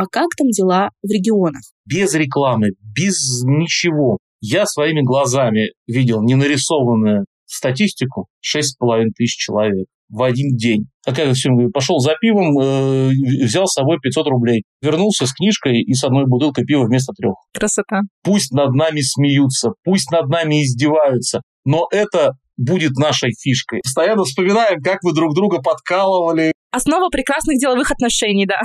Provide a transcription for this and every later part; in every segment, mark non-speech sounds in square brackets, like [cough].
А как там дела в регионах? Без рекламы, без ничего. Я своими глазами видел ненарисованную статистику 6,5 тысяч человек в один день. А как все, пошел за пивом, э, взял с собой 500 рублей, вернулся с книжкой и с одной бутылкой пива вместо трех. Красота. Пусть над нами смеются, пусть над нами издеваются, но это будет нашей фишкой. Постоянно вспоминаем, как вы друг друга подкалывали. Основа прекрасных деловых отношений, да.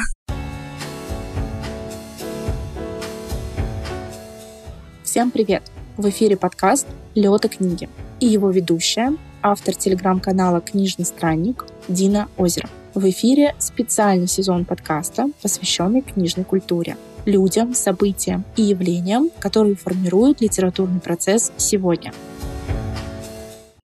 Всем привет! В эфире подкаст «Лёта книги» и его ведущая, автор телеграм-канала «Книжный странник» Дина Озеро. В эфире специальный сезон подкаста, посвященный книжной культуре, людям, событиям и явлениям, которые формируют литературный процесс сегодня.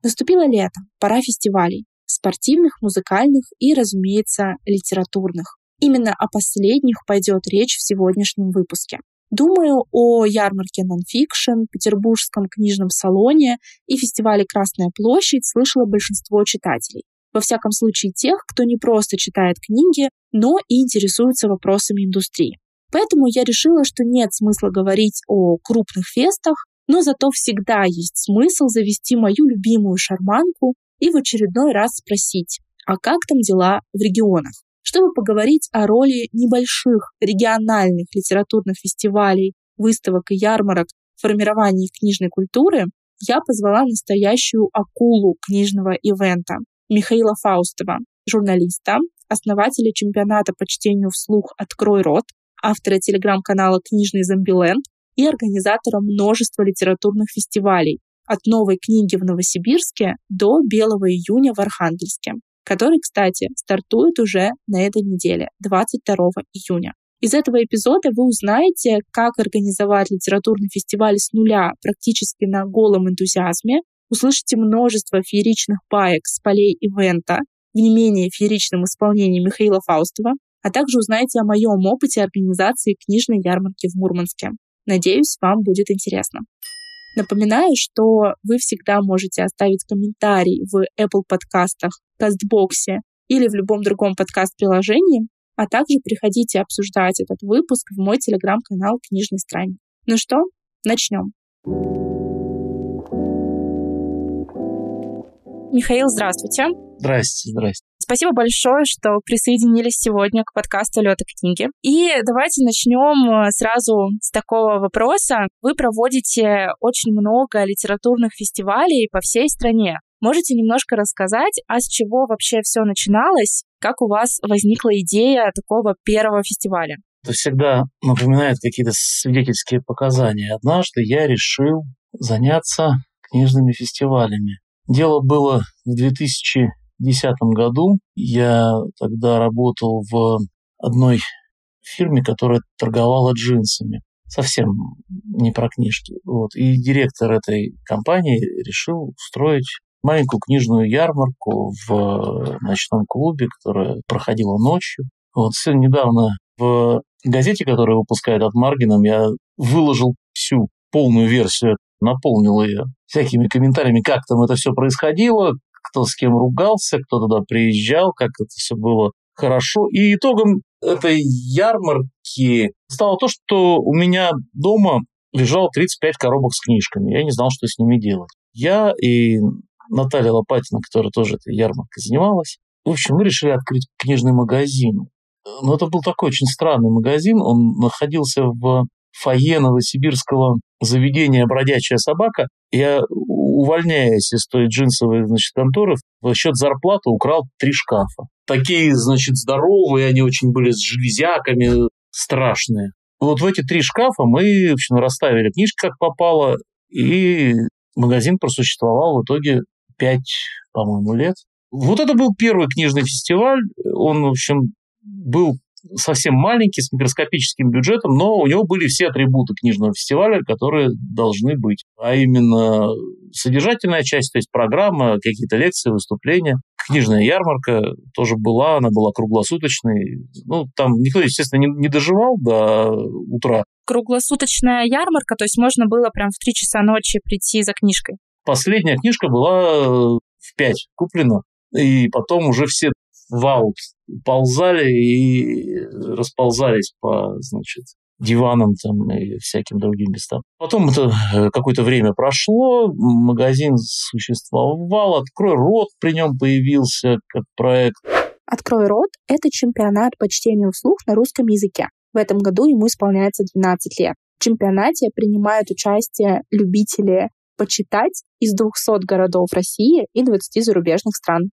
Наступило лето, пора фестивалей, спортивных, музыкальных и, разумеется, литературных. Именно о последних пойдет речь в сегодняшнем выпуске. Думаю о ярмарке Nonfiction, Петербургском книжном салоне и фестивале «Красная площадь» слышало большинство читателей. Во всяком случае тех, кто не просто читает книги, но и интересуется вопросами индустрии. Поэтому я решила, что нет смысла говорить о крупных фестах, но зато всегда есть смысл завести мою любимую шарманку и в очередной раз спросить, а как там дела в регионах? Чтобы поговорить о роли небольших региональных литературных фестивалей, выставок и ярмарок в формировании книжной культуры, я позвала настоящую акулу книжного ивента Михаила Фаустова, журналиста, основателя чемпионата по чтению вслух «Открой рот», автора телеграм-канала «Книжный зомбиленд» и организатора множества литературных фестивалей, от новой книги в Новосибирске до Белого июня в Архангельске который, кстати, стартует уже на этой неделе, 22 июня. Из этого эпизода вы узнаете, как организовать литературный фестиваль с нуля практически на голом энтузиазме, услышите множество фееричных баек с полей ивента в не менее фееричном исполнении Михаила Фаустова, а также узнаете о моем опыте организации книжной ярмарки в Мурманске. Надеюсь, вам будет интересно. Напоминаю, что вы всегда можете оставить комментарий в Apple подкастах, Кастбоксе или в любом другом подкаст-приложении, а также приходите обсуждать этот выпуск в мой телеграм-канал «Книжный странник». Ну что, начнем. Михаил, здравствуйте. Здрасте, здрасте. Спасибо большое, что присоединились сегодня к подкасту «Лёта книги». И давайте начнем э, сразу с такого вопроса. Вы проводите очень много литературных фестивалей по всей стране. Можете немножко рассказать, а с чего вообще все начиналось? Как у вас возникла идея такого первого фестиваля? Это всегда напоминает какие-то свидетельские показания. Однажды я решил заняться книжными фестивалями. Дело было в 2000 2010 году я тогда работал в одной фирме, которая торговала джинсами. Совсем не про книжки. Вот. И директор этой компании решил устроить маленькую книжную ярмарку в ночном клубе, которая проходила ночью. Вот недавно в газете, которую выпускает от Маргином, я выложил всю полную версию, наполнил ее всякими комментариями, как там это все происходило, кто с кем ругался, кто туда приезжал, как это все было хорошо. И итогом этой ярмарки стало то, что у меня дома лежало 35 коробок с книжками. Я не знал, что с ними делать. Я и Наталья Лопатина, которая тоже этой ярмаркой занималась, в общем, мы решили открыть книжный магазин. Но это был такой очень странный магазин. Он находился в фойе новосибирского заведения «Бродячая собака». Я увольняясь из той джинсовой, значит, конторы, в счет зарплаты украл три шкафа. Такие, значит, здоровые, они очень были с железяками, страшные. Вот в эти три шкафа мы, в общем, расставили книжки как попало, и магазин просуществовал в итоге пять, по-моему, лет. Вот это был первый книжный фестиваль. Он, в общем, был совсем маленький, с микроскопическим бюджетом, но у него были все атрибуты книжного фестиваля, которые должны быть. А именно содержательная часть, то есть программа, какие-то лекции, выступления. Книжная ярмарка тоже была, она была круглосуточной. Ну, там никто, естественно, не, не доживал до утра. Круглосуточная ярмарка, то есть можно было прям в три часа ночи прийти за книжкой? Последняя книжка была в пять куплена, и потом уже все в аут ползали и расползались по, значит, диванам там и всяким другим местам. Потом это э, какое-то время прошло, магазин существовал, «Открой рот» при нем появился как проект. «Открой рот» — это чемпионат по чтению вслух на русском языке. В этом году ему исполняется 12 лет. В чемпионате принимают участие любители почитать из 200 городов России и 20 зарубежных стран.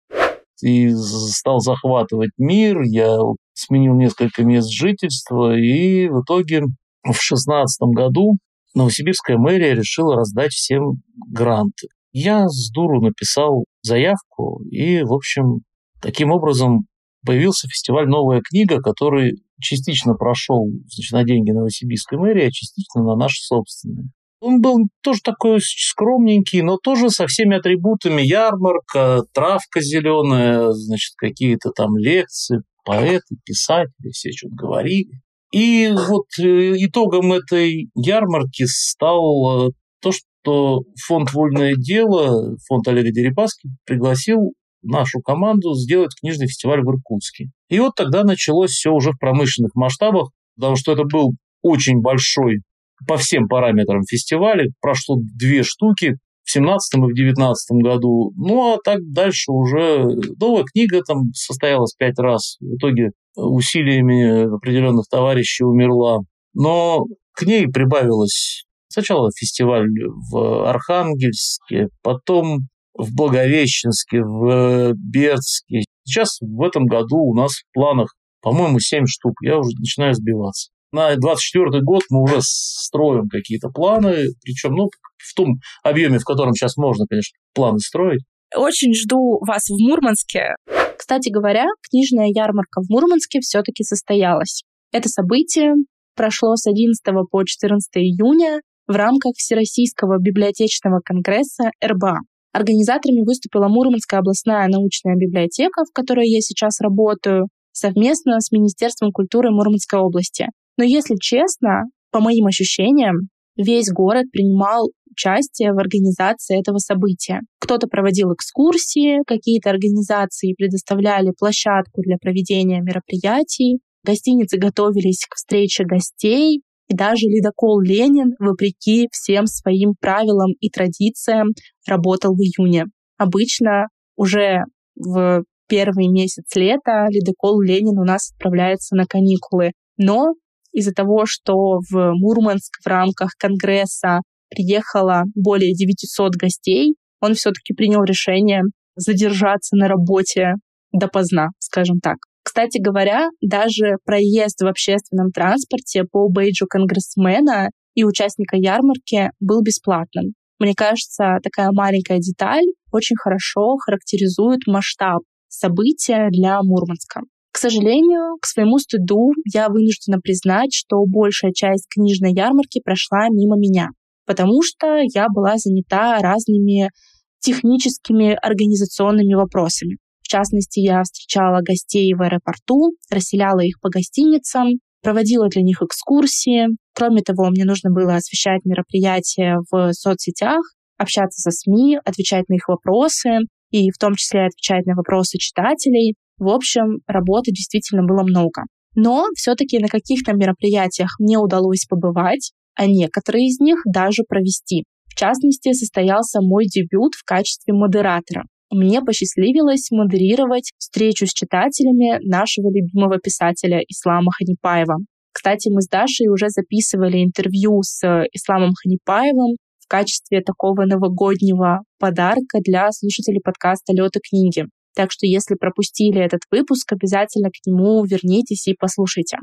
И стал захватывать мир, я сменил несколько мест жительства, и в итоге в 2016 году Новосибирская мэрия решила раздать всем гранты. Я с дуру написал заявку, и, в общем, таким образом появился фестиваль «Новая книга», который частично прошел значит, на деньги Новосибирской мэрии, а частично на наши собственные. Он был тоже такой скромненький, но тоже со всеми атрибутами. Ярмарка, травка зеленая, значит, какие-то там лекции, поэты, писатели, все что-то говорили. И вот э, итогом этой ярмарки стал э, то, что фонд «Вольное дело», фонд Олега Дерипаски пригласил нашу команду сделать книжный фестиваль в Иркутске. И вот тогда началось все уже в промышленных масштабах, потому что это был очень большой по всем параметрам фестиваля. Прошло две штуки в 17 и в 19 году. Ну, а так дальше уже новая книга там состоялась пять раз. В итоге усилиями определенных товарищей умерла. Но к ней прибавилось сначала фестиваль в Архангельске, потом в Благовещенске, в Бердске. Сейчас в этом году у нас в планах, по-моему, 7 штук. Я уже начинаю сбиваться. На 24 год мы уже строим какие-то планы, причем ну, в том объеме, в котором сейчас можно, конечно, планы строить. Очень жду вас в Мурманске. Кстати говоря, книжная ярмарка в Мурманске все-таки состоялась. Это событие прошло с 11 по 14 июня в рамках Всероссийского библиотечного конгресса РБА. Организаторами выступила Мурманская областная научная библиотека, в которой я сейчас работаю, совместно с Министерством культуры Мурманской области. Но если честно, по моим ощущениям, весь город принимал участие в организации этого события. Кто-то проводил экскурсии, какие-то организации предоставляли площадку для проведения мероприятий, гостиницы готовились к встрече гостей, и даже ледокол «Ленин», вопреки всем своим правилам и традициям, работал в июне. Обычно уже в первый месяц лета ледокол «Ленин» у нас отправляется на каникулы. Но из-за того, что в Мурманск в рамках Конгресса приехало более 900 гостей, он все-таки принял решение задержаться на работе допоздна, скажем так. Кстати говоря, даже проезд в общественном транспорте по бейджу конгрессмена и участника ярмарки был бесплатным. Мне кажется, такая маленькая деталь очень хорошо характеризует масштаб события для Мурманска. К сожалению, к своему стыду я вынуждена признать, что большая часть книжной ярмарки прошла мимо меня, потому что я была занята разными техническими организационными вопросами. В частности, я встречала гостей в аэропорту, расселяла их по гостиницам, проводила для них экскурсии. Кроме того, мне нужно было освещать мероприятия в соцсетях, общаться со СМИ, отвечать на их вопросы и в том числе отвечать на вопросы читателей. В общем, работы действительно было много. Но все-таки на каких-то мероприятиях мне удалось побывать, а некоторые из них даже провести. В частности, состоялся мой дебют в качестве модератора. Мне посчастливилось модерировать встречу с читателями нашего любимого писателя Ислама Ханипаева. Кстати, мы с Дашей уже записывали интервью с Исламом Ханипаевым в качестве такого новогоднего подарка для слушателей подкаста «Лёты книги». Так что если пропустили этот выпуск, обязательно к нему вернитесь и послушайте.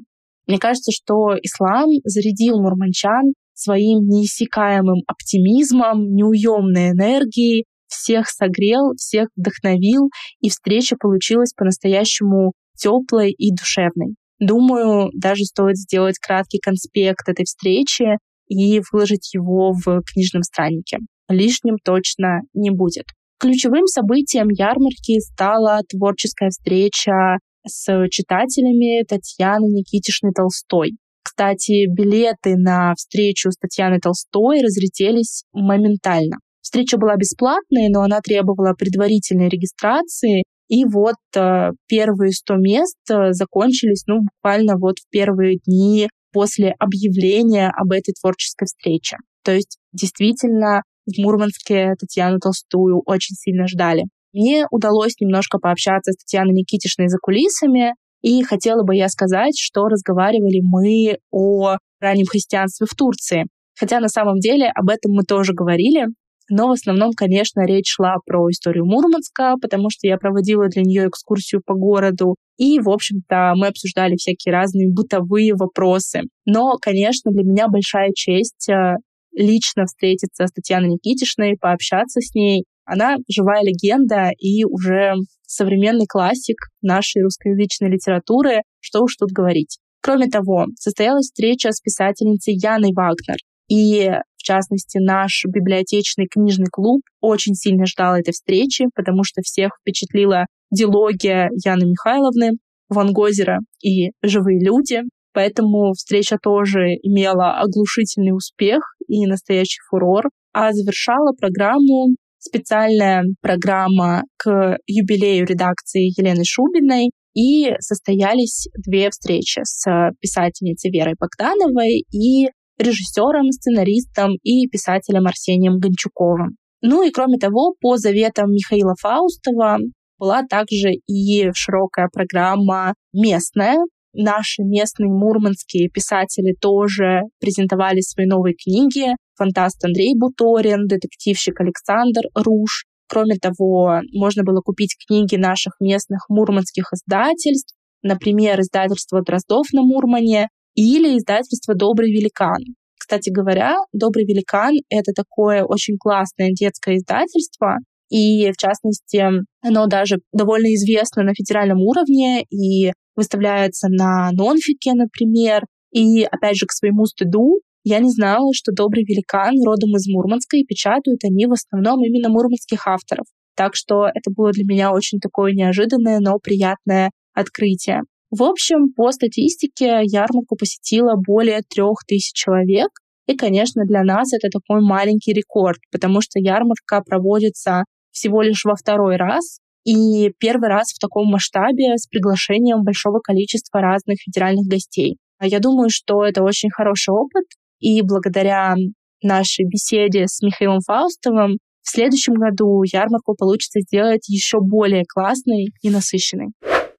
Мне кажется, что ислам зарядил мурманчан своим неиссякаемым оптимизмом, неуемной энергией, всех согрел, всех вдохновил, и встреча получилась по-настоящему теплой и душевной. Думаю, даже стоит сделать краткий конспект этой встречи и выложить его в книжном страннике. Лишним точно не будет. Ключевым событием ярмарки стала творческая встреча с читателями Татьяны Никитишны Толстой. Кстати, билеты на встречу с Татьяной Толстой разлетелись моментально. Встреча была бесплатной, но она требовала предварительной регистрации, И вот э, первые 100 мест э, закончились, ну, буквально вот в первые дни после объявления об этой творческой встрече. То есть действительно в Мурманске Татьяну Толстую очень сильно ждали. Мне удалось немножко пообщаться с Татьяной Никитишной за кулисами, и хотела бы я сказать, что разговаривали мы о раннем христианстве в Турции. Хотя на самом деле об этом мы тоже говорили, но в основном, конечно, речь шла про историю Мурманска, потому что я проводила для нее экскурсию по городу, и, в общем-то, мы обсуждали всякие разные бытовые вопросы. Но, конечно, для меня большая честь э, лично встретиться с Татьяной Никитишной, пообщаться с ней. Она живая легенда и уже современный классик нашей русскоязычной литературы, что уж тут говорить. Кроме того, состоялась встреча с писательницей Яной Вагнер. И, в частности, наш библиотечный книжный клуб очень сильно ждал этой встречи, потому что всех впечатлила дилогия Яны Михайловны, Ван Гозера и «Живые люди». Поэтому встреча тоже имела оглушительный успех и настоящий фурор. А завершала программу специальная программа к юбилею редакции Елены Шубиной, и состоялись две встречи с писательницей Верой Богдановой и режиссером, сценаристом и писателем Арсением Гончуковым. Ну и кроме того, по заветам Михаила Фаустова была также и широкая программа местная. Наши местные мурманские писатели тоже презентовали свои новые книги. Фантаст Андрей Буторин, детективщик Александр Руш. Кроме того, можно было купить книги наших местных мурманских издательств, например, издательство Дроздов на Мурмане или издательство «Добрый великан». Кстати говоря, «Добрый великан» — это такое очень классное детское издательство, и, в частности, оно даже довольно известно на федеральном уровне и выставляется на нонфике, например. И, опять же, к своему стыду, я не знала, что «Добрый великан» родом из Мурманска, и печатают они в основном именно мурманских авторов. Так что это было для меня очень такое неожиданное, но приятное открытие. В общем, по статистике ярмарку посетило более трех тысяч человек. И, конечно, для нас это такой маленький рекорд, потому что ярмарка проводится всего лишь во второй раз, и первый раз в таком масштабе с приглашением большого количества разных федеральных гостей. А я думаю, что это очень хороший опыт, и благодаря нашей беседе с Михаилом Фаустовым в следующем году ярмарку получится сделать еще более классной и насыщенной.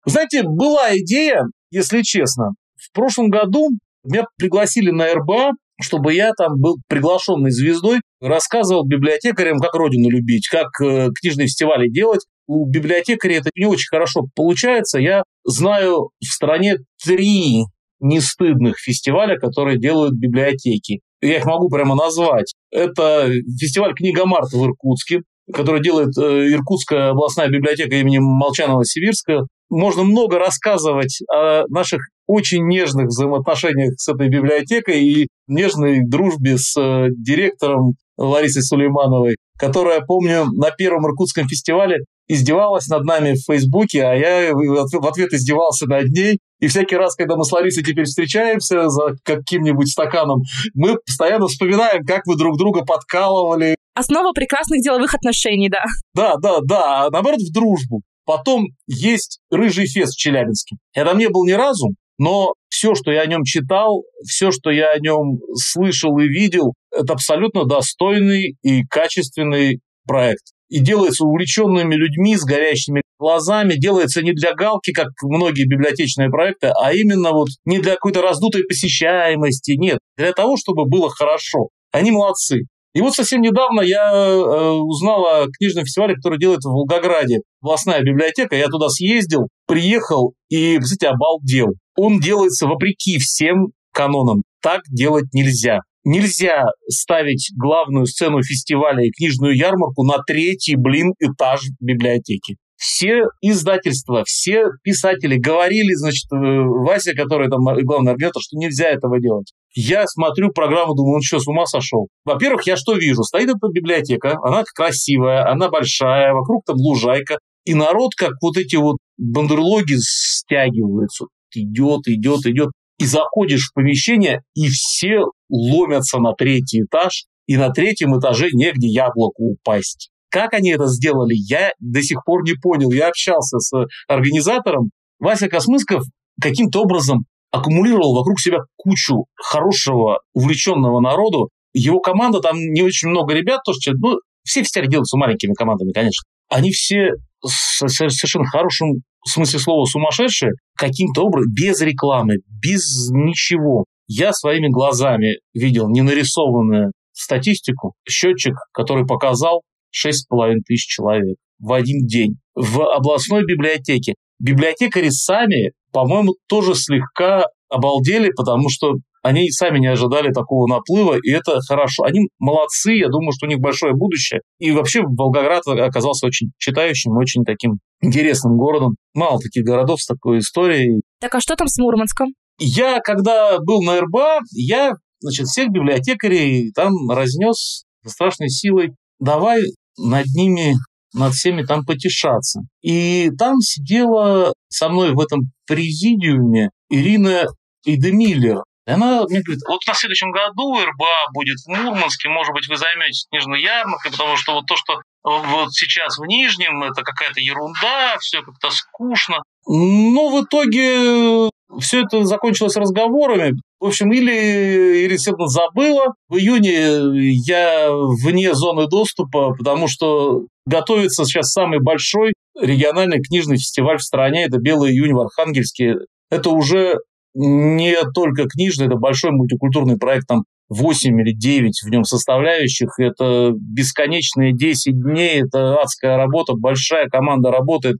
Знаете, была идея, если честно. В прошлом году меня пригласили на РБА, чтобы я там был приглашенной звездой, рассказывал библиотекарям, как родину любить, как э, книжные фестивали делать. У библиотекаря это не очень хорошо получается. Я знаю в стране три нестыдных фестиваля, которые делают библиотеки. Я их могу прямо назвать. Это фестиваль «Книга Марта» в Иркутске, который делает э, Иркутская областная библиотека имени Молчанова-Сибирского можно много рассказывать о наших очень нежных взаимоотношениях с этой библиотекой и нежной дружбе с э, директором Ларисой Сулеймановой, которая, помню, на первом Иркутском фестивале издевалась над нами в Фейсбуке, а я в ответ издевался над ней. И всякий раз, когда мы с Ларисой теперь встречаемся за каким-нибудь стаканом, мы постоянно вспоминаем, как мы друг друга подкалывали. Основа прекрасных деловых отношений, да. Да, да, да. А наоборот, в дружбу. Потом есть Рыжий фест в Челябинске. Я там не был ни разу, но все, что я о нем читал, все, что я о нем слышал и видел, это абсолютно достойный и качественный проект. И делается увлеченными людьми с горящими глазами, делается не для галки, как многие библиотечные проекты, а именно вот не для какой-то раздутой посещаемости, нет, для того, чтобы было хорошо. Они молодцы. И вот совсем недавно я э, узнал о книжном фестивале, который делает в Волгограде. Областная библиотека. Я туда съездил, приехал и, кстати, обалдел. Он делается вопреки всем канонам. Так делать нельзя. Нельзя ставить главную сцену фестиваля и книжную ярмарку на третий, блин, этаж библиотеки все издательства, все писатели говорили, значит, э, Вася, который там главный организатор, что нельзя этого делать. Я смотрю программу, думаю, он что, с ума сошел? Во-первых, я что вижу? Стоит эта библиотека, она красивая, она большая, вокруг там лужайка, и народ, как вот эти вот бандерлоги стягиваются. Идет, идет, идет. И заходишь в помещение, и все ломятся на третий этаж, и на третьем этаже негде яблоку упасть. Как они это сделали, я до сих пор не понял. Я общался с организатором. Вася Космысков каким-то образом аккумулировал вокруг себя кучу хорошего, увлеченного народу. Его команда, там не очень много ребят, тоже, ну, все фестивали делаются маленькими командами, конечно. Они все совершенно хорошим смысле слова сумасшедшие, каким-то образом, без рекламы, без ничего. Я своими глазами видел ненарисованную статистику, счетчик, который показал 6,5 тысяч человек в один день в областной библиотеке. Библиотекари сами, по-моему, тоже слегка обалдели, потому что они сами не ожидали такого наплыва, и это хорошо. Они молодцы, я думаю, что у них большое будущее. И вообще Волгоград оказался очень читающим, очень таким интересным городом. Мало таких городов с такой историей. Так а что там с Мурманском? Я, когда был на РБА, я, значит, всех библиотекарей там разнес страшной силой. Давай над ними над всеми там потешаться. И там сидела со мной в этом президиуме Ирина Идемиллер, и она мне говорит, вот на следующем году РБА будет в Мурманске, может быть, вы займетесь Нижней ярмаркой, потому что вот то, что вот сейчас в Нижнем, это какая-то ерунда, все как-то скучно. Но в итоге все это закончилось разговорами. В общем, или Сергеевна забыла. В июне я вне зоны доступа, потому что готовится сейчас самый большой региональный книжный фестиваль в стране. Это «Белый июнь» в Архангельске. Это уже не только книжный, это большой мультикультурный проект, там 8 или 9 в нем составляющих, это бесконечные 10 дней, это адская работа, большая команда работает,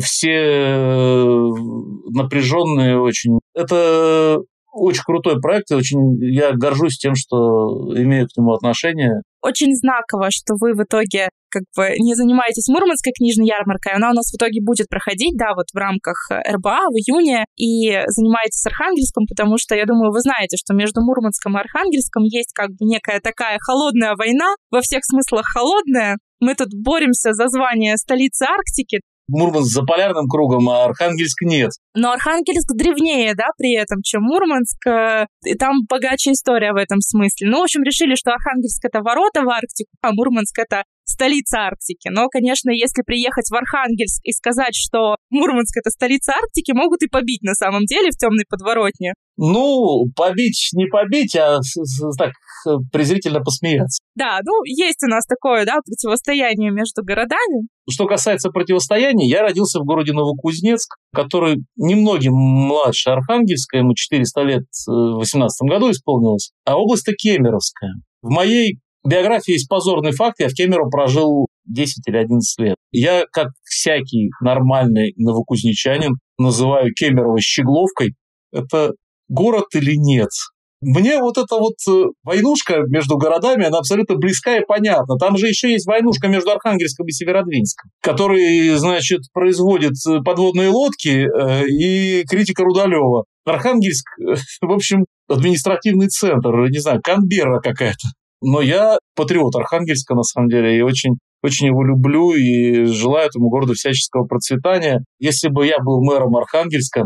все э, напряженные очень. Это очень крутой проект, и очень я горжусь тем, что имею к нему отношение. Очень знаково, что вы в итоге как бы не занимаетесь Мурманской книжной ярмаркой, она у нас в итоге будет проходить, да, вот в рамках РБА в июне, и занимаетесь Архангельском, потому что, я думаю, вы знаете, что между Мурманском и Архангельском есть как бы некая такая холодная война, во всех смыслах холодная, мы тут боремся за звание столицы Арктики, Мурманск за полярным кругом, а Архангельск нет. Но Архангельск древнее, да, при этом, чем Мурманск. Э, и там богаче история в этом смысле. Ну, в общем, решили, что Архангельск — это ворота в Арктику, а Мурманск — это столица Арктики. Но, конечно, если приехать в Архангельск и сказать, что Мурманск — это столица Арктики, могут и побить на самом деле в темной подворотне. Ну, побить не побить, а так презрительно посмеяться. Да, ну, есть у нас такое, да, противостояние между городами. Что касается противостояния, я родился в городе Новокузнецк, который немногим младше Архангельска, ему 400 лет э, в 18 году исполнилось, а область-то Кемеровская. В моей биографии есть позорный факт, я в Кемерово прожил 10 или 11 лет. Я, как всякий нормальный новокузнечанин, называю Кемерово Щегловкой. Это город или нет? Мне вот эта вот э, войнушка между городами, она абсолютно близка и понятна. Там же еще есть войнушка между Архангельском и Северодвинском, который, значит, производит э, подводные лодки э, и критика Рудалева. Архангельск, [laughs] в общем, административный центр, не знаю, Канберра какая-то. Но я патриот Архангельска, на самом деле, и очень очень его люблю и желаю этому городу всяческого процветания. Если бы я был мэром Архангельска,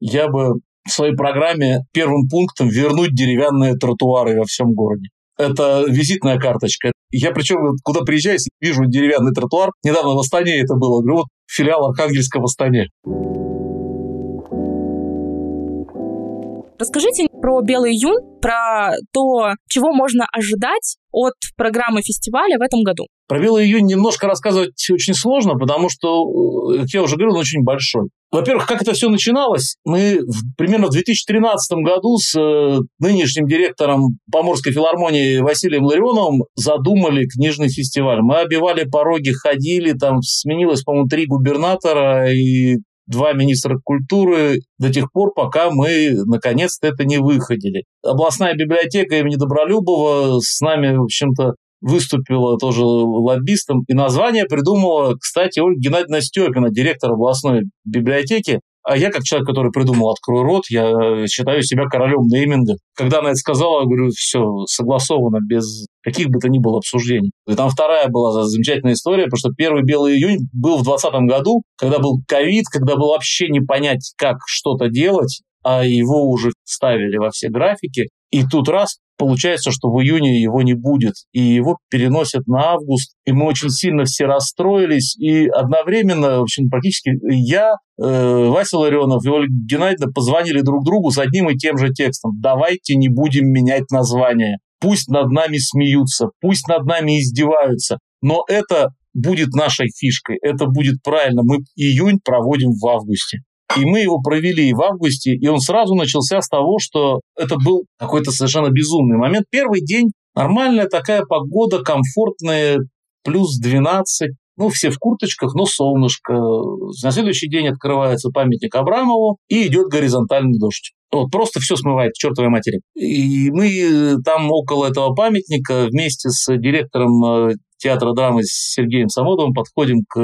я бы в своей программе первым пунктом вернуть деревянные тротуары во всем городе. Это визитная карточка. Я причем куда приезжаю, вижу деревянный тротуар. Недавно в Астане это было. Говорю, вот филиал Архангельска в Астане. Расскажите про Белый июнь, про то, чего можно ожидать от программы фестиваля в этом году. Про Белый июнь немножко рассказывать очень сложно, потому что, э, как я уже говорил, он очень большой. Во-первых, как это все начиналось? Мы в, примерно в 2013 году с э, нынешним директором Поморской филармонии Василием Ларионовым задумали книжный фестиваль. Мы обивали пороги, ходили, там сменилось, по-моему, три губернатора и два министра культуры до тех пор, пока мы наконец-то это не выходили. Областная библиотека имени Добролюбова с нами, в общем-то, выступила тоже лоббистом, и название придумала, кстати, Ольга Геннадьевна Степина, директор областной библиотеки. А я, как человек, который придумал «Открой рот», я считаю себя королем нейминга. Когда она это сказала, я говорю, все согласовано, без каких бы то ни было обсуждений. И там вторая была замечательная история, потому что первый белый июнь был в 2020 году, когда был ковид, когда было вообще не понять, как что-то делать. а его уже ставили во все графики. И тут раз получается, что в июне его не будет, и его переносят на август, и мы очень сильно все расстроились, и одновременно, в общем, практически я, э, Вася Ларионов и Ольга Геннадьевна позвонили друг другу с одним и тем же текстом. Давайте не будем менять название. Пусть над нами смеются, пусть над нами издеваются, но это будет нашей фишкой, это будет правильно. Мы июнь проводим в августе. И мы его провели в августе, и он сразу начался с того, что это был какой-то совершенно безумный момент. Первый день нормальная такая погода, комфортная, плюс 12, ну, все в курточках, но солнышко. На следующий день открывается памятник Абрамову, и идет горизонтальный дождь. Вот, просто все смывает к чертовой матери. И мы там около этого памятника вместе с директором э, театра драмы с Сергеем Самодовым подходим к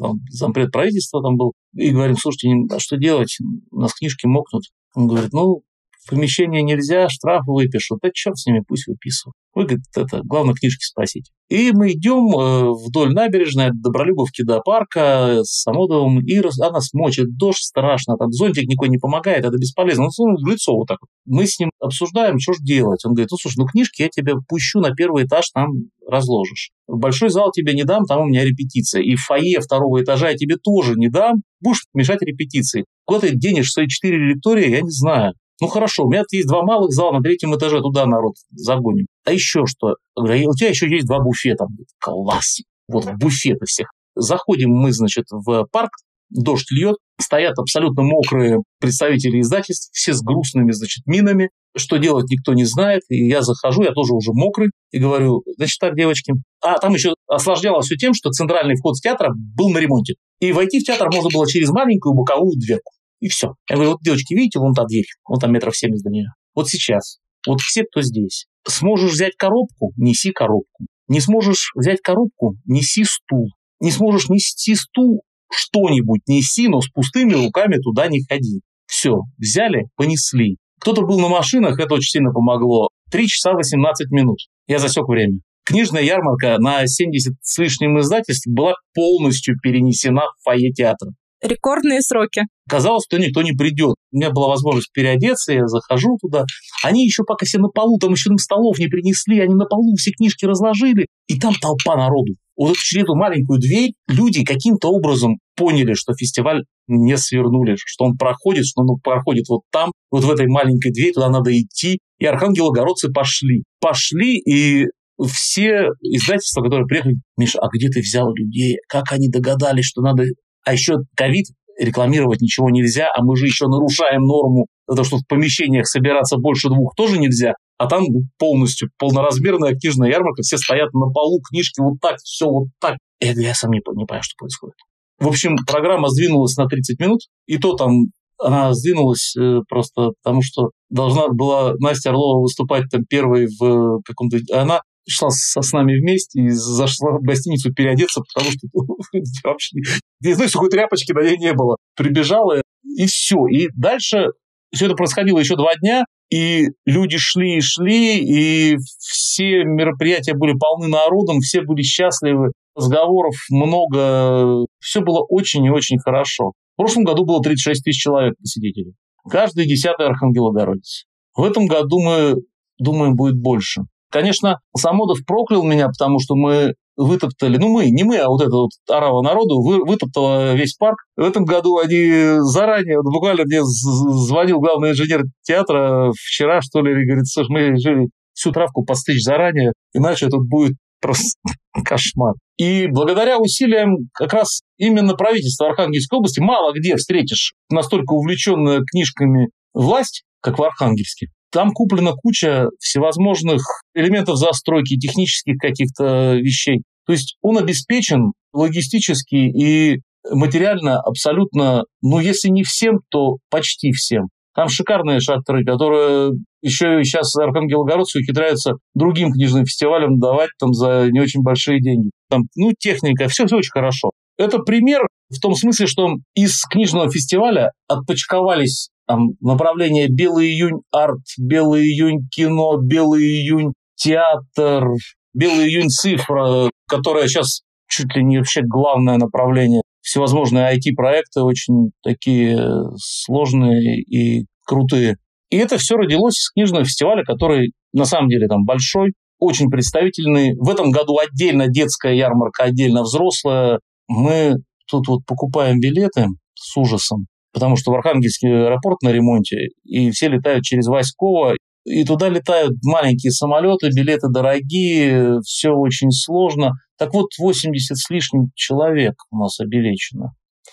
там, зампред правительства там был и говорим, слушайте, а что делать? У нас книжки мокнут. Он говорит, ну, в помещение нельзя, штрафы выпишут. Да черт с ними, пусть выписывают. Вы, говорит, это, главное, книжки спросите. И мы идем э, вдоль набережной от Добролюбовки до парка с Самодовым, и она смочит, дождь страшно, там зонтик никакой не помогает, это бесполезно. Он в лицо вот так вот. Мы с ним обсуждаем, что же делать. Он говорит, ну, слушай, ну, книжки я тебе пущу на первый этаж, там разложишь. В большой зал тебе не дам, там у меня репетиция. И в фойе второго этажа я тебе тоже не дам, будешь мешать репетиции. Куда ты денешь свои четыре лектории, я не знаю. Ну хорошо, у меня есть два малых зала на третьем этаже, туда народ загоним. А еще что? Говорю, у тебя еще есть два буфета. Класс. Вот буфеты всех. Заходим мы, значит, в парк, дождь льет, стоят абсолютно мокрые представители издательств, все с грустными, значит, минами. Что делать, никто не знает. И я захожу, я тоже уже мокрый, и говорю, значит так, девочки. А там еще осложнялось все тем, что центральный вход в театр был на ремонте. И войти в театр можно было через маленькую боковую дверку. И все. Я говорю, вот, девочки, видите, вон та дверь, вон там метров 70 до нее. Вот сейчас, вот все, кто здесь. Сможешь взять коробку, неси коробку. Не сможешь взять коробку, неси стул. Не сможешь нести стул, что-нибудь неси, но с пустыми руками туда не ходи. Все, взяли, понесли. Кто-то был на машинах, это очень сильно помогло. 3 часа 18 минут. Я засек время. Книжная ярмарка на 70 с лишним издательств была полностью перенесена в фойе театра рекордные сроки. Казалось, что никто не придет. У меня была возможность переодеться, я захожу туда. Они еще пока все на полу, там еще столов не принесли, они на полу все книжки разложили, и там толпа народу. Вот через эту маленькую дверь люди каким-то образом поняли, что фестиваль не свернули, что он проходит, что он проходит вот там, вот в этой маленькой двери, туда надо идти. И архангелогородцы пошли. Пошли, и все издательства, которые приехали, Миша, а где ты взял людей? Как они догадались, что надо а еще ковид рекламировать ничего нельзя, а мы же еще нарушаем норму, то, что в помещениях собираться больше двух тоже нельзя, а там полностью полноразмерная книжная ярмарка, все стоят на полу, книжки вот так, все вот так. Я, я сам не, не понимаю, что происходит. В общем, программа сдвинулась на 30 минут, и то там она сдвинулась э, просто потому, что должна была Настя Орлова выступать там первой в каком-то... Она шла со, с нами вместе и зашла в гостиницу переодеться, потому что [laughs] вообще ни одной сухой тряпочки на ней не было. Прибежала, и все. И дальше все это происходило еще два дня, и люди шли и шли, и все мероприятия были полны народом, все были счастливы, разговоров много, все было очень и очень хорошо. В прошлом году было 36 тысяч человек посетителей. Каждый десятый архангелогородец. В этом году мы думаем, будет больше. Конечно, Самодов проклял меня, потому что мы вытоптали, ну мы, не мы, а вот это вот орава народу вы, вытоптала весь парк. В этом году они заранее, вот буквально мне звонил главный инженер театра вчера, что ли, и говорит, слушай, мы решили всю травку постричь заранее, иначе тут будет просто [laughs] кошмар. И благодаря усилиям как раз именно правительства Архангельской области мало где встретишь настолько увлеченную книжками власть, как в Архангельске. Там куплена куча всевозможных элементов застройки, технических каких-то вещей. То есть он обеспечен логистически и материально абсолютно, ну если не всем, то почти всем. Там шикарные шатры, которые еще и сейчас архангелогородцы ухитряются другим книжным фестивалям давать там за не очень большие деньги. Там, ну, техника, все, все очень хорошо. Это пример в том смысле, что из книжного фестиваля отпочковались там, направление «Белый июнь арт», «Белый июнь кино», «Белый июнь театр», «Белый июнь цифра», которая сейчас чуть ли не вообще главное направление. Всевозможные IT-проекты очень такие сложные и крутые. И это все родилось из книжного фестиваля, который на самом деле там большой, очень представительный. В этом году отдельно детская ярмарка, отдельно взрослая. Мы тут вот покупаем билеты с ужасом, потому что в Архангельский аэропорт на ремонте, и все летают через Васьково, и туда летают маленькие самолеты, билеты дорогие, все очень сложно. Так вот, 80 с лишним человек у нас обелечено.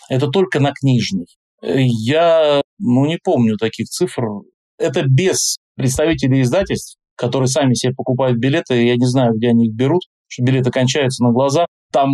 Это только на книжный. Я ну, не помню таких цифр. Это без представителей издательств, которые сами себе покупают билеты. Я не знаю, где они их берут, что билеты кончаются на глаза. Там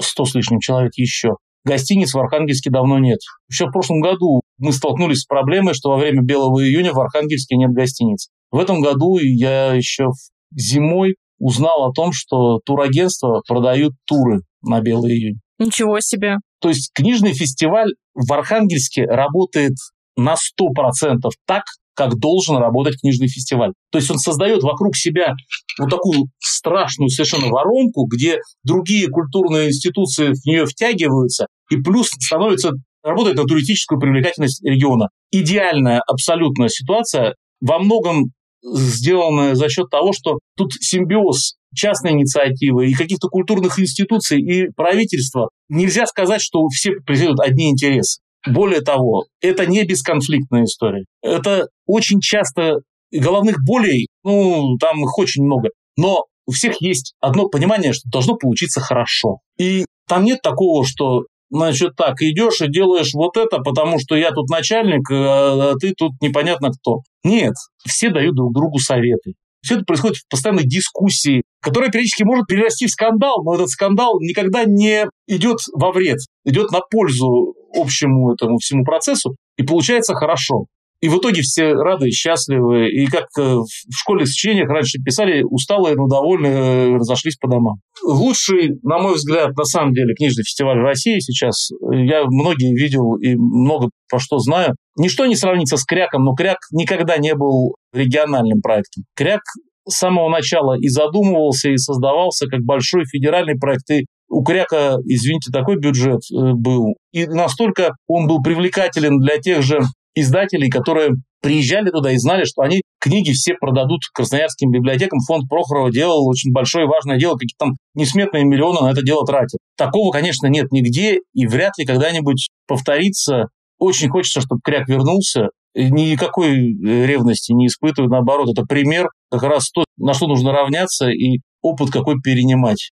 100 с лишним человек еще. Гостиниц в Архангельске давно нет. Еще в прошлом году мы столкнулись с проблемой, что во время Белого июня в Архангельске нет гостиниц. В этом году я еще зимой узнал о том, что турагентства продают туры на Белый июнь. Ничего себе. То есть книжный фестиваль в Архангельске работает на 100% так, как должен работать книжный фестиваль. То есть он создает вокруг себя вот такую страшную совершенно воронку, где другие культурные институции в нее втягиваются, и плюс становится работает на туристическую привлекательность региона. Идеальная абсолютная ситуация, во многом сделанная за счет того, что тут симбиоз частной инициативы и каких-то культурных институций и правительства. Нельзя сказать, что все преследуют одни интересы. Более того, это не бесконфликтная история. Это очень часто головных болей, ну, там их очень много. Но у всех есть одно понимание, что должно получиться хорошо. И там нет такого, что значит, так, идешь и делаешь вот это, потому что я тут начальник, а ты тут непонятно кто. Нет, все дают друг другу советы. Все это происходит в постоянной дискуссии, которая периодически может перерасти в скандал, но этот скандал никогда не идет во вред, идет на пользу общему этому всему процессу, и получается хорошо. И в итоге все рады счастливы. И как э, в школе сочинениях раньше писали, усталые, но довольные, э, разошлись по домам. Лучший, на мой взгляд, на самом деле, книжный фестиваль в России сейчас. Я многие видел и много про что знаю. Ничто не сравнится с Кряком, но Кряк никогда не был региональным проектом. Кряк с самого начала и задумывался, и создавался как большой федеральный проект. И у Кряка, извините, такой бюджет э, был. И настолько он был привлекателен для тех же издателей, которые приезжали туда и знали, что они книги все продадут красноярским библиотекам. Фонд Прохорова делал очень большое и важное дело, какие-то там несметные миллионы на это дело тратят. Такого, конечно, нет нигде, и вряд ли когда-нибудь повторится. Очень хочется, чтобы Кряк вернулся. Никакой э, ревности не испытываю, наоборот, это пример как раз то, на что нужно равняться и опыт какой перенимать.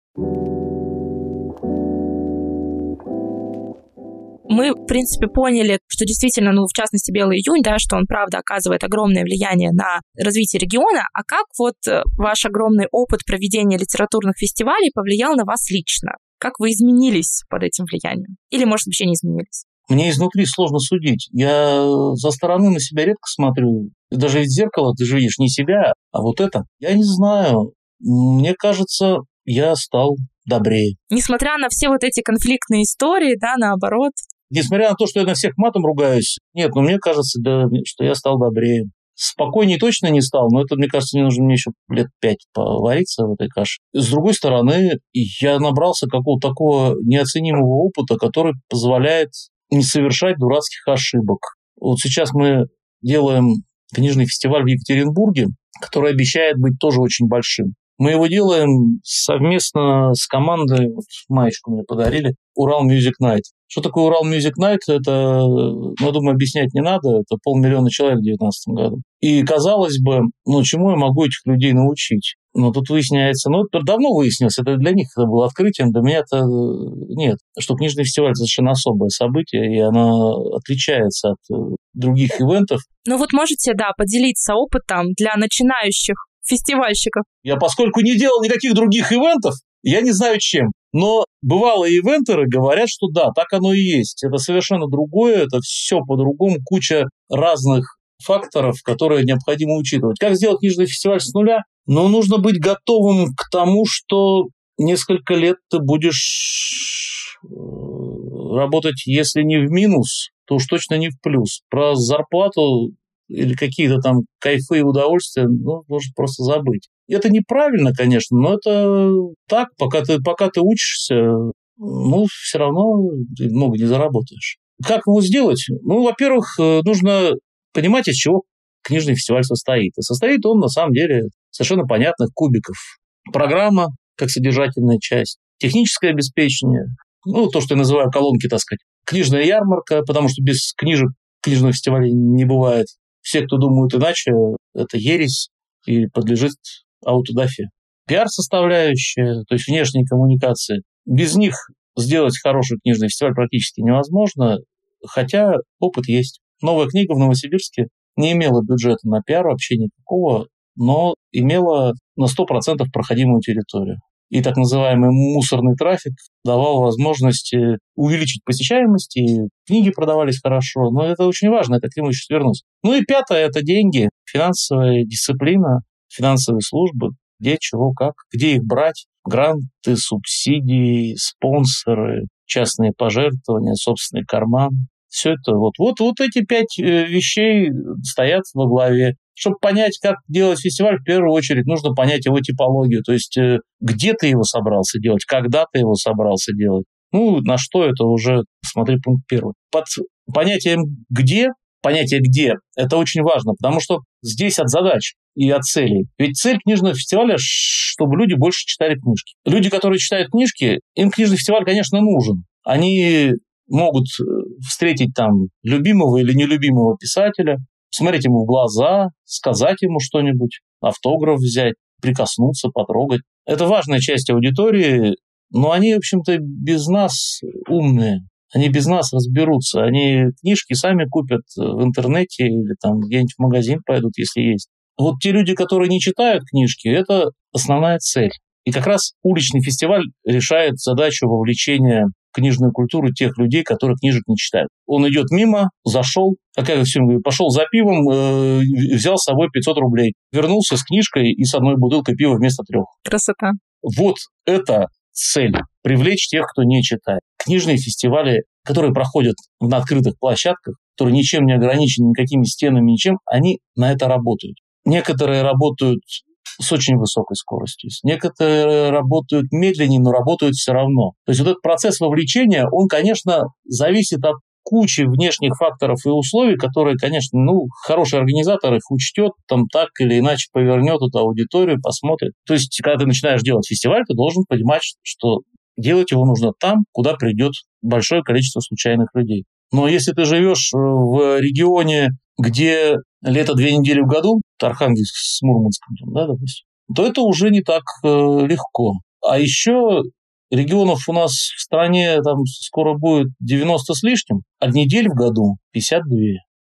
Мы, в принципе, поняли, что действительно, ну, в частности, Белый июнь, да, что он, правда, оказывает огромное влияние на развитие региона. А как вот э, ваш огромный опыт проведения литературных фестивалей повлиял на вас лично? Как вы изменились под этим влиянием? Или, может, вообще не изменились? Мне изнутри сложно судить. Я со стороны на себя редко смотрю. Даже из зеркала ты же видишь не себя, а вот это. Я не знаю. Мне кажется, я стал добрее. Несмотря на все вот эти конфликтные истории, да, наоборот, Несмотря на то, что я на всех матом ругаюсь, нет, ну мне кажется, да, что я стал добрее. Спокойнее точно не стал, но это, мне кажется, мне нужно мне еще лет пять повариться в этой каше. С другой стороны, я набрался какого-то такого неоценимого опыта, который позволяет не совершать дурацких ошибок. Вот сейчас мы делаем книжный фестиваль в Екатеринбурге, который обещает быть тоже очень большим. Мы его делаем совместно с командой, вот маечку мне подарили, Урал Music Night. Что такое Урал Music Night? Это, ну, думаю, объяснять не надо. Это полмиллиона человек в 2019 году. И, казалось бы, ну, чему я могу этих людей научить? Но тут выясняется, ну, это давно выяснилось, это для них это было открытием, для меня это нет. Что книжный фестиваль – это совершенно особое событие, и оно отличается от э, других ивентов. Ну вот можете, да, поделиться опытом для начинающих фестивальщиков. Я, поскольку не делал никаких других ивентов, я не знаю чем. Но бывалые ивентеры говорят, что да, так оно и есть. Это совершенно другое, это все по-другому, куча разных факторов, которые необходимо учитывать. Как сделать книжный фестиваль с нуля? Ну, нужно быть готовым к тому, что несколько лет ты будешь э, работать, если не в минус, то уж точно не в плюс. Про зарплату или какие-то там кайфы и удовольствия, ну, можно просто забыть. Это неправильно, конечно, но это так, пока ты, пока ты учишься, ну, все равно ты много не заработаешь. Как его сделать? Ну, во-первых, э, нужно понимать, из чего книжный фестиваль состоит. И состоит он, на самом деле, совершенно понятных кубиков. Программа, как содержательная часть, техническое обеспечение, ну, то, что я называю колонки, так сказать, книжная ярмарка, потому что без книжек книжного фестиваля не бывает. Все, кто думают иначе, это ересь и подлежит аутодафе. Пиар-составляющая, то есть внешние коммуникации. Без них сделать хороший книжный фестиваль практически невозможно, хотя опыт есть. Новая книга в Новосибирске не имела бюджета на пиар вообще никакого, но имела на 100% проходимую территорию. И так называемый мусорный трафик давал возможность увеличить посещаемость, и книги продавались хорошо. Но это очень важно, это к нему еще вернусь. Ну и пятое – это деньги, финансовая дисциплина, финансовые службы, где, чего, как, где их брать, гранты, субсидии, спонсоры, частные пожертвования, собственный карман. Все это вот, вот, вот эти пять э, вещей стоят во главе. Чтобы понять, как делать фестиваль, в первую очередь нужно понять его типологию, то есть э, где ты его собрался делать, когда ты его собрался делать. Ну, на что это уже, смотри, пункт первый. Под понятием «где» понятие «где» – это очень важно, потому что здесь от задач и от целей. Ведь цель книжного фестиваля – чтобы люди больше читали книжки. Люди, которые читают книжки, им книжный фестиваль, конечно, нужен. Они могут э, встретить там любимого или нелюбимого писателя, смотреть ему в глаза, сказать ему что-нибудь, автограф взять, прикоснуться, потрогать. Это важная часть аудитории, но они, в общем-то, без нас умные. Они без нас разберутся. Они книжки сами купят в интернете или там где-нибудь в магазин пойдут, если есть. Вот те люди, которые не читают книжки, это основная цель. И как раз уличный фестиваль решает задачу вовлечения книжную культуру тех людей, которые книжек не читают. Он идет мимо, зашел, как я всем говорю, пошел за пивом, э, взял с собой 500 рублей, вернулся с книжкой и с одной бутылкой пива вместо трех. Красота. Вот это цель – привлечь тех, кто не читает. Книжные фестивали, которые проходят на открытых площадках, которые ничем не ограничены, никакими стенами, ничем, они на это работают. Некоторые работают с очень высокой скоростью. Некоторые работают медленнее, но работают все равно. То есть вот этот процесс вовлечения, он, конечно, зависит от кучи внешних факторов и условий, которые, конечно, ну, хороший организатор их учтет, там так или иначе повернет эту аудиторию, посмотрит. То есть, когда ты начинаешь делать фестиваль, ты должен понимать, что делать его нужно там, куда придет большое количество случайных людей. Но если ты живешь в регионе, где лето две недели в году, Архангельск с Мурманском, да, допустим, то это уже не так э, легко. А еще регионов у нас в стране там скоро будет 90 с лишним, а недель в году 52.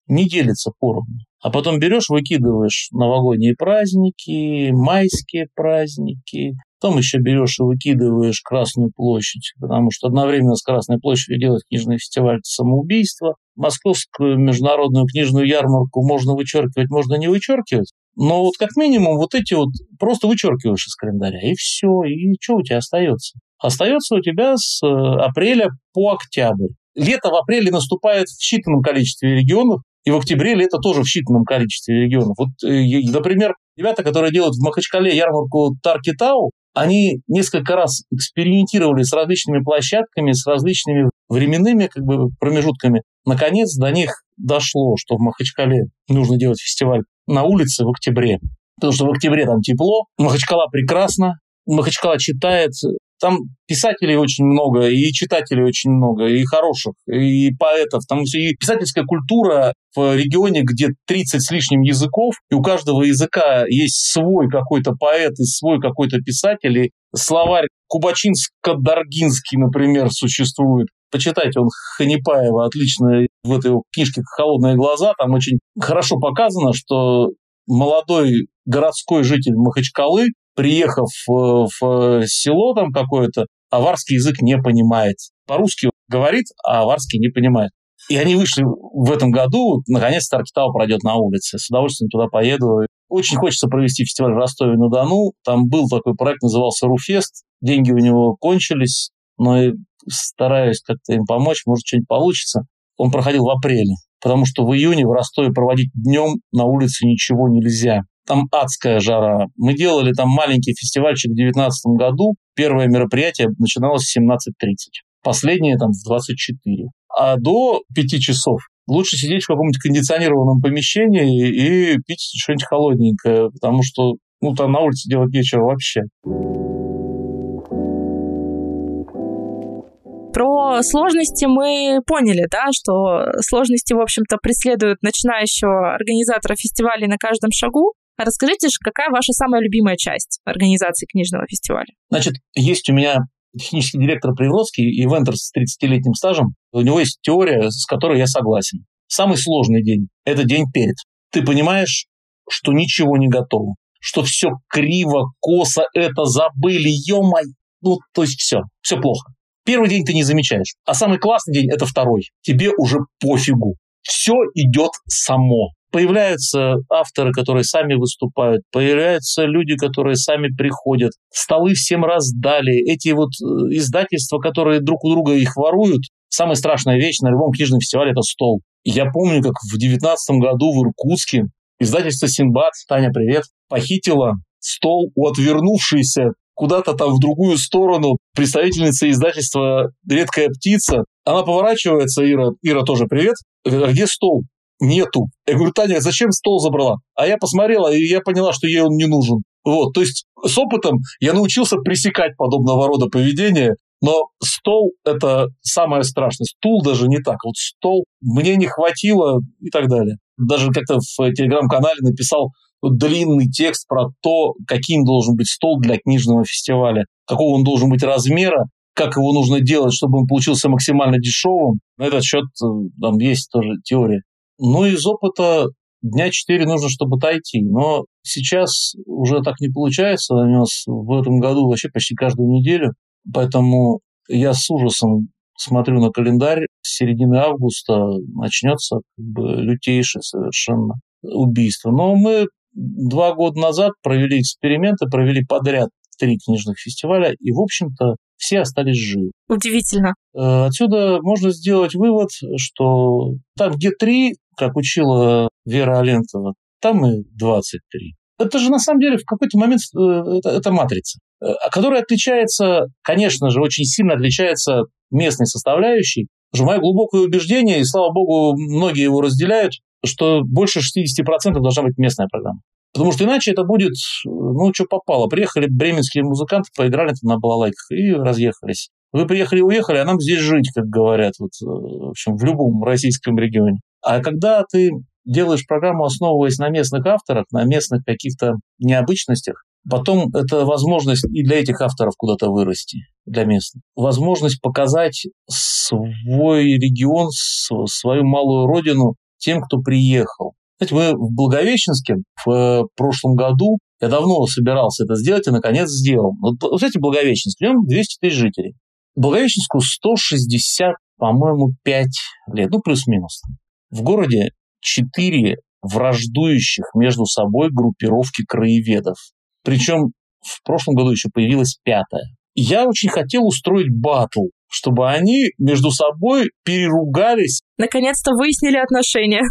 Не делится поровну. А потом берешь, выкидываешь новогодние праздники, майские праздники, Потом еще берешь и выкидываешь Красную площадь, потому что одновременно с Красной площадью делать книжный фестиваль – это самоубийство. Московскую международную книжную ярмарку можно вычеркивать, можно не вычеркивать. Но вот как минимум вот эти вот просто вычеркиваешь из календаря, и все, и что у тебя остается? Остается у тебя с э, апреля по октябрь. Лето в апреле наступает в считанном количестве регионов, и в октябре лето тоже в считанном количестве регионов. Вот, э, например, ребята, которые делают в Махачкале ярмарку Таркитау, они несколько раз экспериментировали с различными площадками, с различными временными как бы, промежутками. Наконец до них дошло, что в Махачкале нужно делать фестиваль на улице в октябре. Потому что в октябре там тепло, Махачкала прекрасно, Махачкала читает, там писателей очень много, и читателей очень много, и хороших, и поэтов. Там все, и писательская культура в регионе, где 30 с лишним языков, и у каждого языка есть свой какой-то поэт и свой какой-то писатель, и словарь Кубачинско-Даргинский, например, существует. Почитайте, он Ханипаева отлично в этой книжке «Холодные глаза», там очень хорошо показано, что молодой городской житель Махачкалы приехав в село там какое-то, аварский язык не понимает. По-русски говорит, а аварский не понимает. И они вышли в этом году, наконец-то Аркитау пройдет на улице. С удовольствием туда поеду. Очень хочется провести фестиваль в Ростове-на-Дону. Там был такой проект, назывался Руфест. Деньги у него кончились, но и стараюсь как-то им помочь, может, что-нибудь получится. Он проходил в апреле, потому что в июне в Ростове проводить днем на улице ничего нельзя там адская жара. Мы делали там маленький фестивальчик в 2019 году. Первое мероприятие начиналось в 17.30. Последнее там в 24. А до 5 часов лучше сидеть в каком-нибудь кондиционированном помещении и пить что-нибудь холодненькое, потому что ну, там на улице делать нечего вообще. Про сложности мы поняли, да, что сложности, в общем-то, преследуют начинающего организатора фестивалей на каждом шагу. Расскажите, какая ваша самая любимая часть организации книжного фестиваля? Значит, есть у меня технический директор Привродский, ивентер с 30-летним стажем. У него есть теория, с которой я согласен. Самый сложный день – это день перед. Ты понимаешь, что ничего не готово, что все криво, косо, это забыли, ё-май. Ну, то есть все, все плохо. Первый день ты не замечаешь, а самый классный день – это второй. Тебе уже пофигу. Все идет само. Появляются авторы, которые сами выступают, появляются люди, которые сами приходят. Столы всем раздали. Эти вот э, издательства, которые друг у друга их воруют, самая страшная вещь на любом книжном фестивале – это стол. Я помню, как в 2019 году в Иркутске издательство «Синбад», Таня, привет, похитило стол у отвернувшейся куда-то там в другую сторону представительница издательства «Редкая птица». Она поворачивается, Ира, Ира тоже привет. Говорит, а где стол? Нету. Я говорю, Таня, зачем стол забрала? А я посмотрела, и я поняла, что ей он не нужен. Вот, то есть с опытом я научился пресекать подобного рода поведение, но стол – это самое страшное. Стул даже не так. Вот стол мне не хватило и так далее. Даже как-то в телеграм-канале написал длинный текст про то, каким должен быть стол для книжного фестиваля, какого он должен быть размера, как его нужно делать, чтобы он получился максимально дешевым. На этот счет э, там есть тоже теория. Ну, из опыта дня 4 нужно, чтобы отойти. Но сейчас уже так не получается. У нас в этом году вообще почти каждую неделю. Поэтому я с ужасом смотрю на календарь. С середины августа начнется как бы лютейшее совершенно убийство. Но мы два года назад провели эксперименты, провели подряд три книжных фестиваля, и, в общем-то, все остались живы. Удивительно. Э, отсюда можно сделать вывод, что там, где три, как учила Вера Алентова, там и 23. Это же на самом деле в какой-то момент э, это, это матрица, э, которая отличается, конечно же, очень сильно отличается местной составляющей. Потому что мое глубокое убеждение, и слава богу, многие его разделяют, что больше 60% должна быть местная программа. Потому что иначе это будет, ну, что попало. Приехали бременские музыканты, поиграли там на балалайках и разъехались. Вы приехали и уехали, а нам здесь жить, как говорят, вот, э, в общем, в любом российском регионе. А когда ты делаешь программу, основываясь на местных авторах, на местных каких-то необычностях, потом это возможность и для этих авторов куда-то вырасти, для местных. Возможность показать свой регион, свою малую родину тем, кто приехал. Знаете, мы в Благовещенске в э, прошлом году, я давно собирался это сделать и, наконец, сделал. Вот, знаете, Благовещенск, в нем 200 тысяч жителей. Благовещенску 160, по-моему, 5 лет, ну, плюс-минус. В городе 4 враждующих между собой группировки краеведов. Причем в прошлом году еще появилась пятая. Я очень хотел устроить батл чтобы они между собой переругались. Наконец-то выяснили отношения.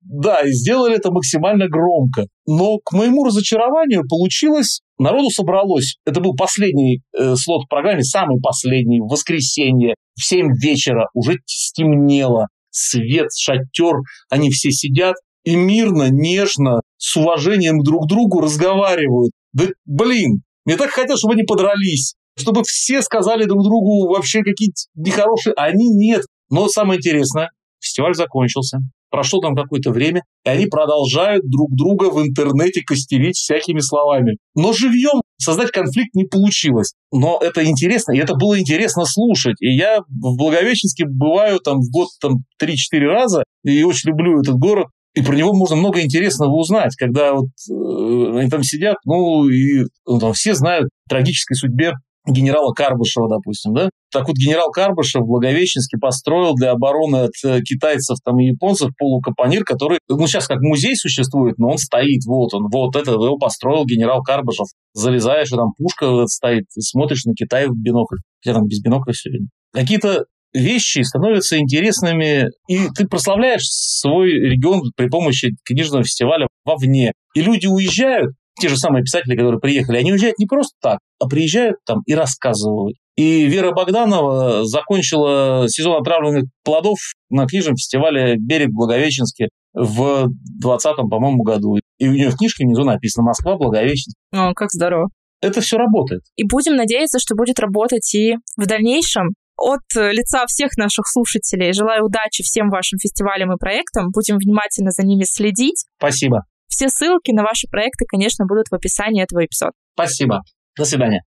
Да, и сделали это максимально громко. Но к моему разочарованию получилось, народу собралось. Это был последний э, слот в программе, самый последний, в воскресенье, в 7 вечера, уже стемнело, свет, шатер, они все сидят и мирно, нежно, с уважением друг к другу разговаривают. Да блин, мне так хотелось, чтобы они подрались чтобы все сказали друг другу вообще какие-то нехорошие, а они нет. Но самое интересное, фестиваль закончился, прошло там какое-то время, и они продолжают друг друга в интернете костерить всякими словами. Но живьем создать конфликт не получилось. Но это интересно, и это было интересно слушать. И я в Благовещенске бываю там в год там 3-4 раза, и очень люблю этот город. И про него можно много интересного узнать, когда вот э, они там сидят, ну и ну, там все знают о трагической судьбе генерала Карбышева, допустим, да? Так вот, генерал Карбышев в Благовещенске построил для обороны от э, китайцев там, и японцев полукапонир, который, ну, сейчас как музей существует, но он стоит, вот он, вот это его построил генерал Карбышев. Залезаешь, и там пушка стоит, и смотришь на Китай в бинокль. Хотя там без бинокля все видно. Какие-то вещи становятся интересными, и ты прославляешь свой регион при помощи книжного фестиваля вовне. И люди уезжают, те же самые писатели, которые приехали, они уезжают не просто так, а приезжают там и рассказывают. И Вера Богданова закончила сезон отравленных плодов на книжном фестивале «Берег Благовещенский» в 2020, по-моему, году. И у нее в книжке внизу написано «Москва, Благовещенск». О, как здорово. Это все работает. И будем надеяться, что будет работать и в дальнейшем. От лица всех наших слушателей желаю удачи всем вашим фестивалям и проектам. Будем внимательно за ними следить. Спасибо. Все ссылки на ваши проекты, конечно, будут в описании этого эпизода. Спасибо. До свидания.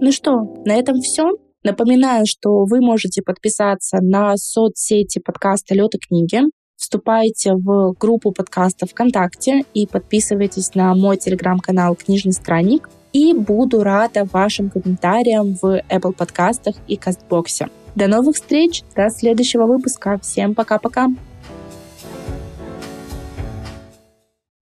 Ну что, на этом все. Напоминаю, что вы можете подписаться на соцсети подкаста «Лёд и книги». Вступайте в группу подкаста ВКонтакте и подписывайтесь на мой телеграм-канал «Книжный странник». И буду рада вашим комментариям в Apple подкастах и Кастбоксе. До новых встреч, до следующего выпуска. Всем пока-пока.